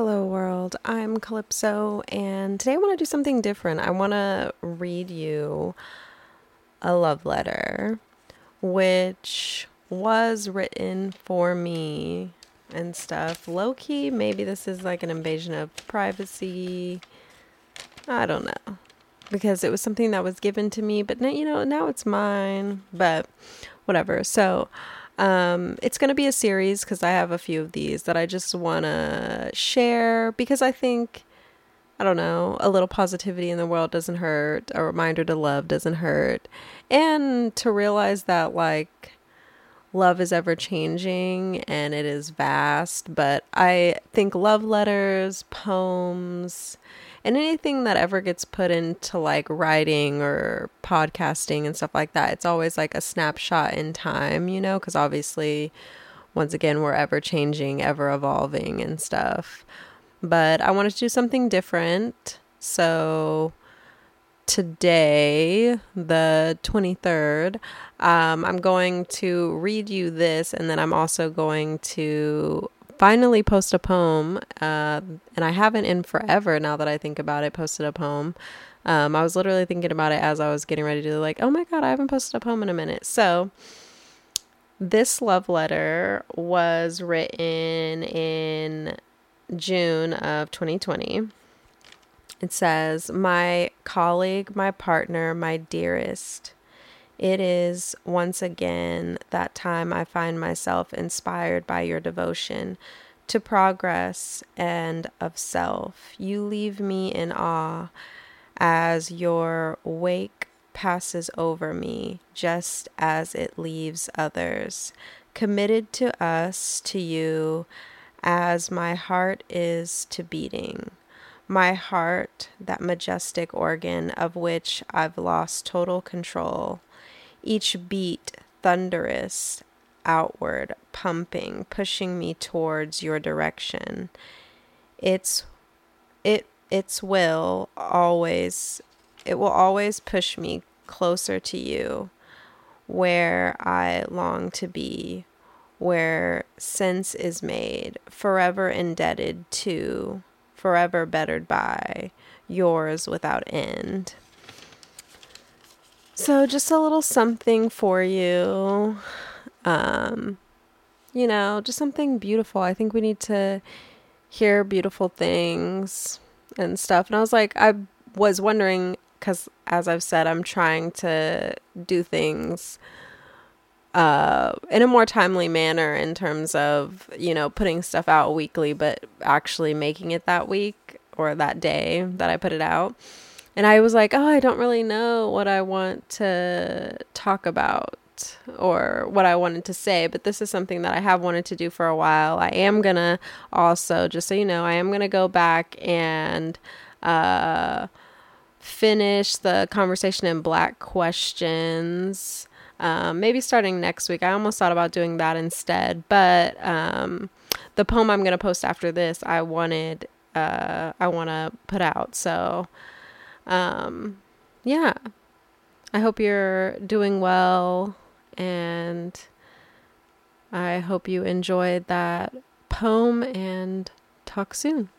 Hello, world. I'm Calypso, and today I want to do something different. I want to read you a love letter, which was written for me and stuff. Low key, maybe this is like an invasion of privacy. I don't know. Because it was something that was given to me, but now, you know, now it's mine. But whatever. So, um, it's going to be a series because I have a few of these that I just want to share because I think, I don't know, a little positivity in the world doesn't hurt. A reminder to love doesn't hurt. And to realize that, like, love is ever changing and it is vast. But I think love letters, poems, and anything that ever gets put into like writing or podcasting and stuff like that, it's always like a snapshot in time, you know, because obviously, once again, we're ever changing, ever evolving and stuff. But I wanted to do something different. So today, the 23rd, um, I'm going to read you this, and then I'm also going to finally post a poem, uh, and I haven't in forever now that I think about it, posted a poem. Um, I was literally thinking about it as I was getting ready to like, oh my god, I haven't posted a poem in a minute. So this love letter was written in June of 2020. It says, My colleague, my partner, my dearest. It is once again that time I find myself inspired by your devotion to progress and of self. You leave me in awe as your wake passes over me, just as it leaves others. Committed to us, to you, as my heart is to beating. My heart, that majestic organ of which I've lost total control each beat thunderous, outward, pumping, pushing me towards your direction. It's it its will always it will always push me closer to you where I long to be, where sense is made, forever indebted to, forever bettered by, yours without end. So, just a little something for you. Um, you know, just something beautiful. I think we need to hear beautiful things and stuff. And I was like, I was wondering, because as I've said, I'm trying to do things uh, in a more timely manner in terms of, you know, putting stuff out weekly, but actually making it that week or that day that I put it out. And I was like, oh, I don't really know what I want to talk about or what I wanted to say, but this is something that I have wanted to do for a while. I am to also, just so you know, I am to go back and uh, finish the conversation in black questions. Um, maybe starting next week. I almost thought about doing that instead, but um, the poem I'm going to post after this, I wanted, uh, I want to put out. So, um, yeah, I hope you're doing well and I hope you enjoyed that poem and talk soon.